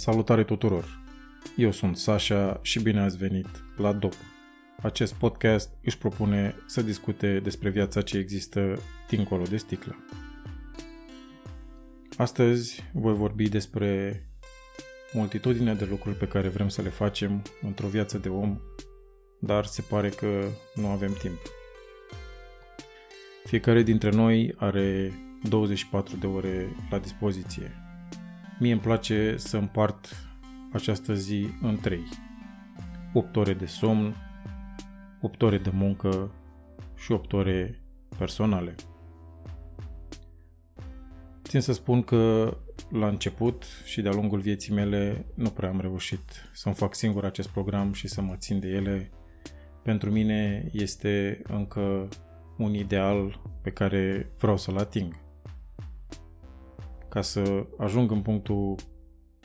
Salutare tuturor! Eu sunt Sasha și bine ați venit la DOP. Acest podcast își propune să discute despre viața ce există dincolo de sticlă. Astăzi voi vorbi despre multitudinea de lucruri pe care vrem să le facem într-o viață de om, dar se pare că nu avem timp. Fiecare dintre noi are 24 de ore la dispoziție. Mie îmi place să împart această zi în 3. 8 ore de somn, 8 ore de muncă și 8 ore personale. Țin să spun că la început și de-a lungul vieții mele nu prea am reușit să-mi fac singur acest program și să mă țin de ele. Pentru mine este încă un ideal pe care vreau să-l ating. Ca să ajung în punctul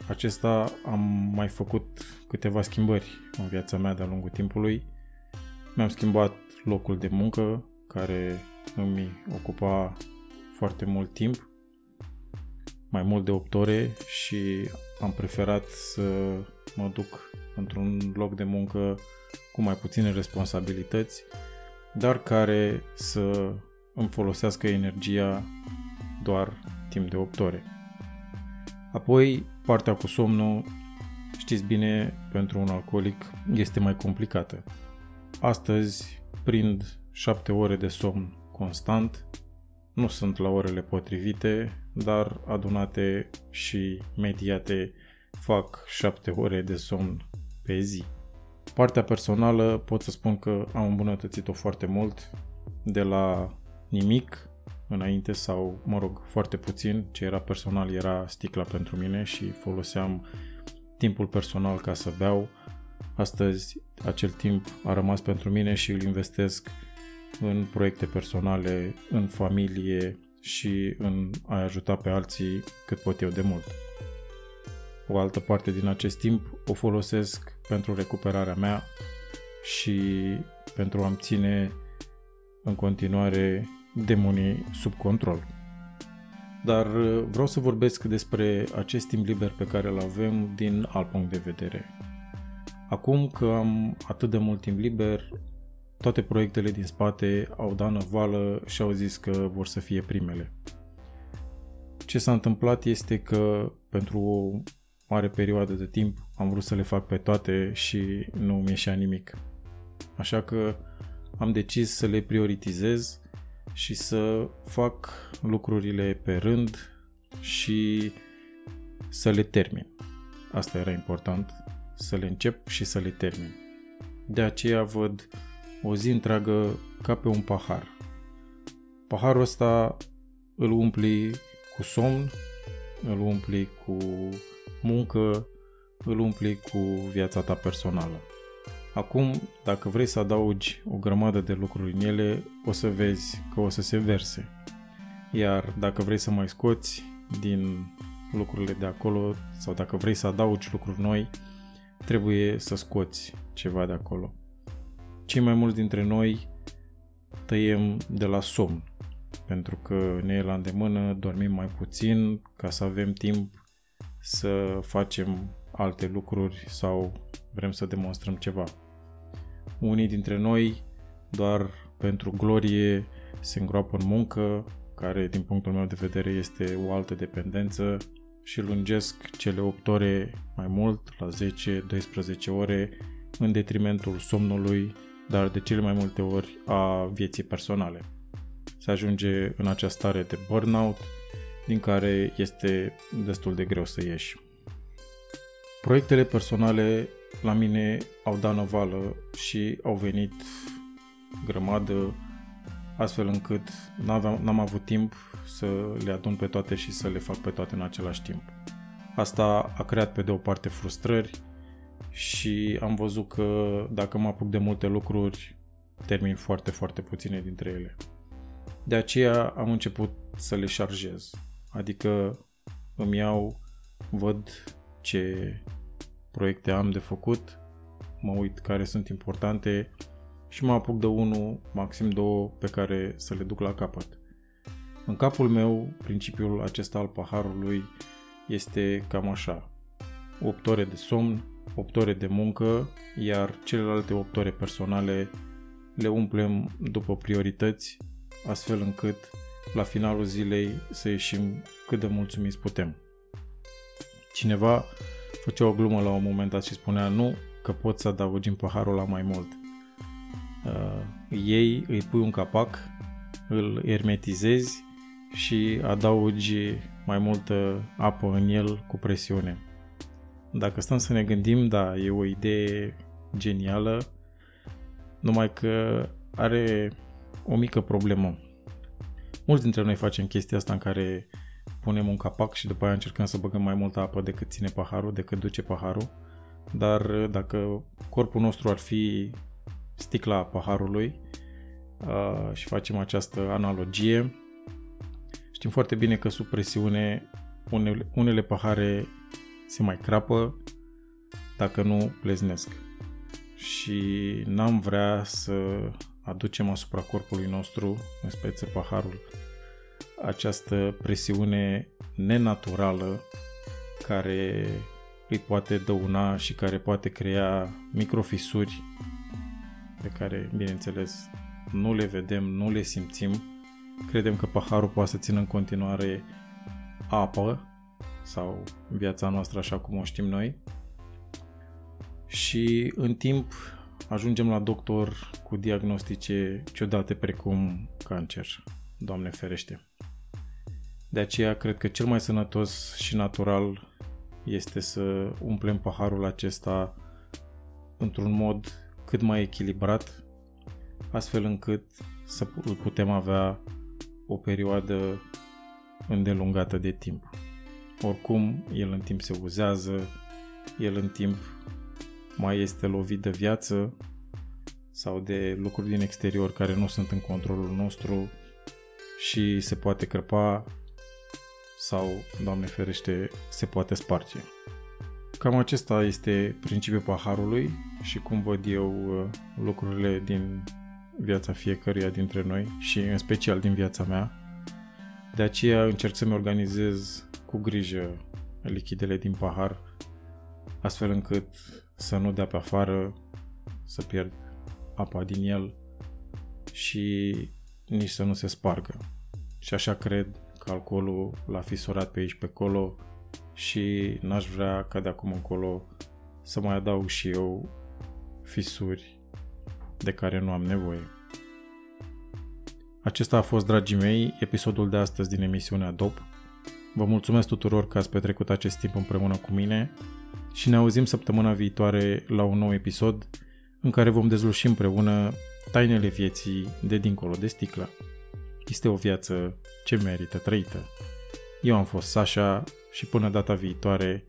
acesta am mai făcut câteva schimbări în viața mea de-a lungul timpului. Mi-am schimbat locul de muncă care îmi ocupa foarte mult timp, mai mult de 8 ore și am preferat să mă duc într-un loc de muncă cu mai puține responsabilități, dar care să îmi folosească energia doar timp de 8 ore. Apoi, partea cu somnul, știți bine, pentru un alcoolic este mai complicată. Astăzi prind 7 ore de somn constant, nu sunt la orele potrivite, dar adunate și mediate fac 7 ore de somn pe zi. Partea personală pot să spun că am îmbunătățit-o foarte mult, de la nimic înainte sau, mă rog, foarte puțin. Ce era personal era sticla pentru mine și foloseam timpul personal ca să beau. Astăzi acel timp a rămas pentru mine și îl investesc în proiecte personale, în familie și în a ajuta pe alții cât pot eu de mult. O altă parte din acest timp o folosesc pentru recuperarea mea și pentru a-mi ține în continuare demonii sub control. Dar uh, vreau să vorbesc despre acest timp liber pe care îl avem din alt punct de vedere. Acum că am atât de mult timp liber, toate proiectele din spate au dat năvală și au zis că vor să fie primele. Ce s-a întâmplat este că pentru o mare perioadă de timp am vrut să le fac pe toate și nu mi ieșea nimic. Așa că am decis să le prioritizez și să fac lucrurile pe rând și să le termin. Asta era important, să le încep și să le termin. De aceea văd o zi întreagă ca pe un pahar. Paharul ăsta îl umpli cu somn, îl umpli cu muncă, îl umpli cu viața ta personală. Acum, dacă vrei să adaugi o grămadă de lucruri în ele, o să vezi că o să se verse. Iar dacă vrei să mai scoți din lucrurile de acolo sau dacă vrei să adaugi lucruri noi, trebuie să scoți ceva de acolo. Cei mai mulți dintre noi tăiem de la somn, pentru că ne e la îndemână, dormim mai puțin ca să avem timp să facem alte lucruri sau vrem să demonstrăm ceva. Unii dintre noi doar pentru glorie se îngroapă în muncă, care din punctul meu de vedere este o altă dependență și lungesc cele 8 ore mai mult, la 10-12 ore, în detrimentul somnului, dar de cele mai multe ori a vieții personale. Se ajunge în această stare de burnout, din care este destul de greu să ieși. Proiectele personale la mine au dat năvală și au venit grămadă astfel încât n-aveam, n-am avut timp să le adun pe toate și să le fac pe toate în același timp. Asta a creat pe de o parte frustrări și am văzut că dacă mă apuc de multe lucruri, termin foarte, foarte puține dintre ele. De aceea am început să le șarjez. Adică îmi iau, văd ce proiecte am de făcut, mă uit care sunt importante și mă apuc de unul, maxim două, pe care să le duc la capăt. În capul meu, principiul acesta al paharului este cam așa. 8 ore de somn, 8 ore de muncă, iar celelalte 8 ore personale le umplem după priorități, astfel încât la finalul zilei să ieșim cât de mulțumiți putem. Cineva făcea o glumă la un moment dat și spunea nu că poți să adaugi în paharul la mai mult. Uh, ei îi pui un capac, îl ermetizezi și adaugi mai multă apă în el cu presiune. Dacă stăm să ne gândim, da, e o idee genială, numai că are o mică problemă. Mulți dintre noi facem chestia asta în care punem un capac și după aia încercăm să băgăm mai multă apă decât ține paharul, decât duce paharul. Dar dacă corpul nostru ar fi sticla paharului uh, și facem această analogie, știm foarte bine că sub presiune unele, unele pahare se mai crapă dacă nu pleznesc. Și n-am vrea să aducem asupra corpului nostru, în speță paharul, această presiune nenaturală care îi poate dăuna și care poate crea microfisuri pe care, bineînțeles, nu le vedem, nu le simțim. Credem că paharul poate să țină în continuare apă sau viața noastră așa cum o știm noi. Și în timp ajungem la doctor cu diagnostice ciudate precum cancer. Doamne ferește! De aceea cred că cel mai sănătos și natural este să umplem paharul acesta într-un mod cât mai echilibrat, astfel încât să îl putem avea o perioadă îndelungată de timp. Oricum, el în timp se uzează, el în timp mai este lovit de viață sau de lucruri din exterior care nu sunt în controlul nostru și se poate crăpa sau, Doamne ferește, se poate sparge. Cam acesta este principiul paharului și cum văd eu uh, lucrurile din viața fiecăruia dintre noi și în special din viața mea. De aceea încerc să-mi organizez cu grijă lichidele din pahar, astfel încât să nu dea pe afară, să pierd apa din el și nici să nu se spargă. Și așa cred că alcoolul l-a fisurat pe aici pe acolo și n-aș vrea ca de acum încolo să mai adaug și eu fisuri de care nu am nevoie. Acesta a fost, dragii mei, episodul de astăzi din emisiunea DOP. Vă mulțumesc tuturor că ați petrecut acest timp împreună cu mine și ne auzim săptămâna viitoare la un nou episod în care vom dezluși împreună tainele vieții de dincolo de sticlă. Este o viață ce merită trăită. Eu am fost Sasha și până data viitoare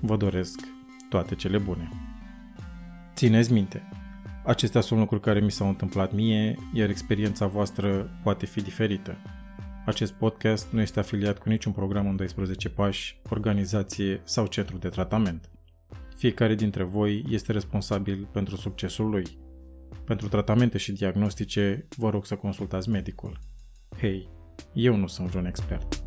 vă doresc toate cele bune. Țineți minte, acestea sunt lucruri care mi s-au întâmplat mie, iar experiența voastră poate fi diferită. Acest podcast nu este afiliat cu niciun program în 12 pași, organizație sau centru de tratament. Fiecare dintre voi este responsabil pentru succesul lui. Pentru tratamente și diagnostice, vă rog să consultați medicul. Hei, eu nu sunt un expert.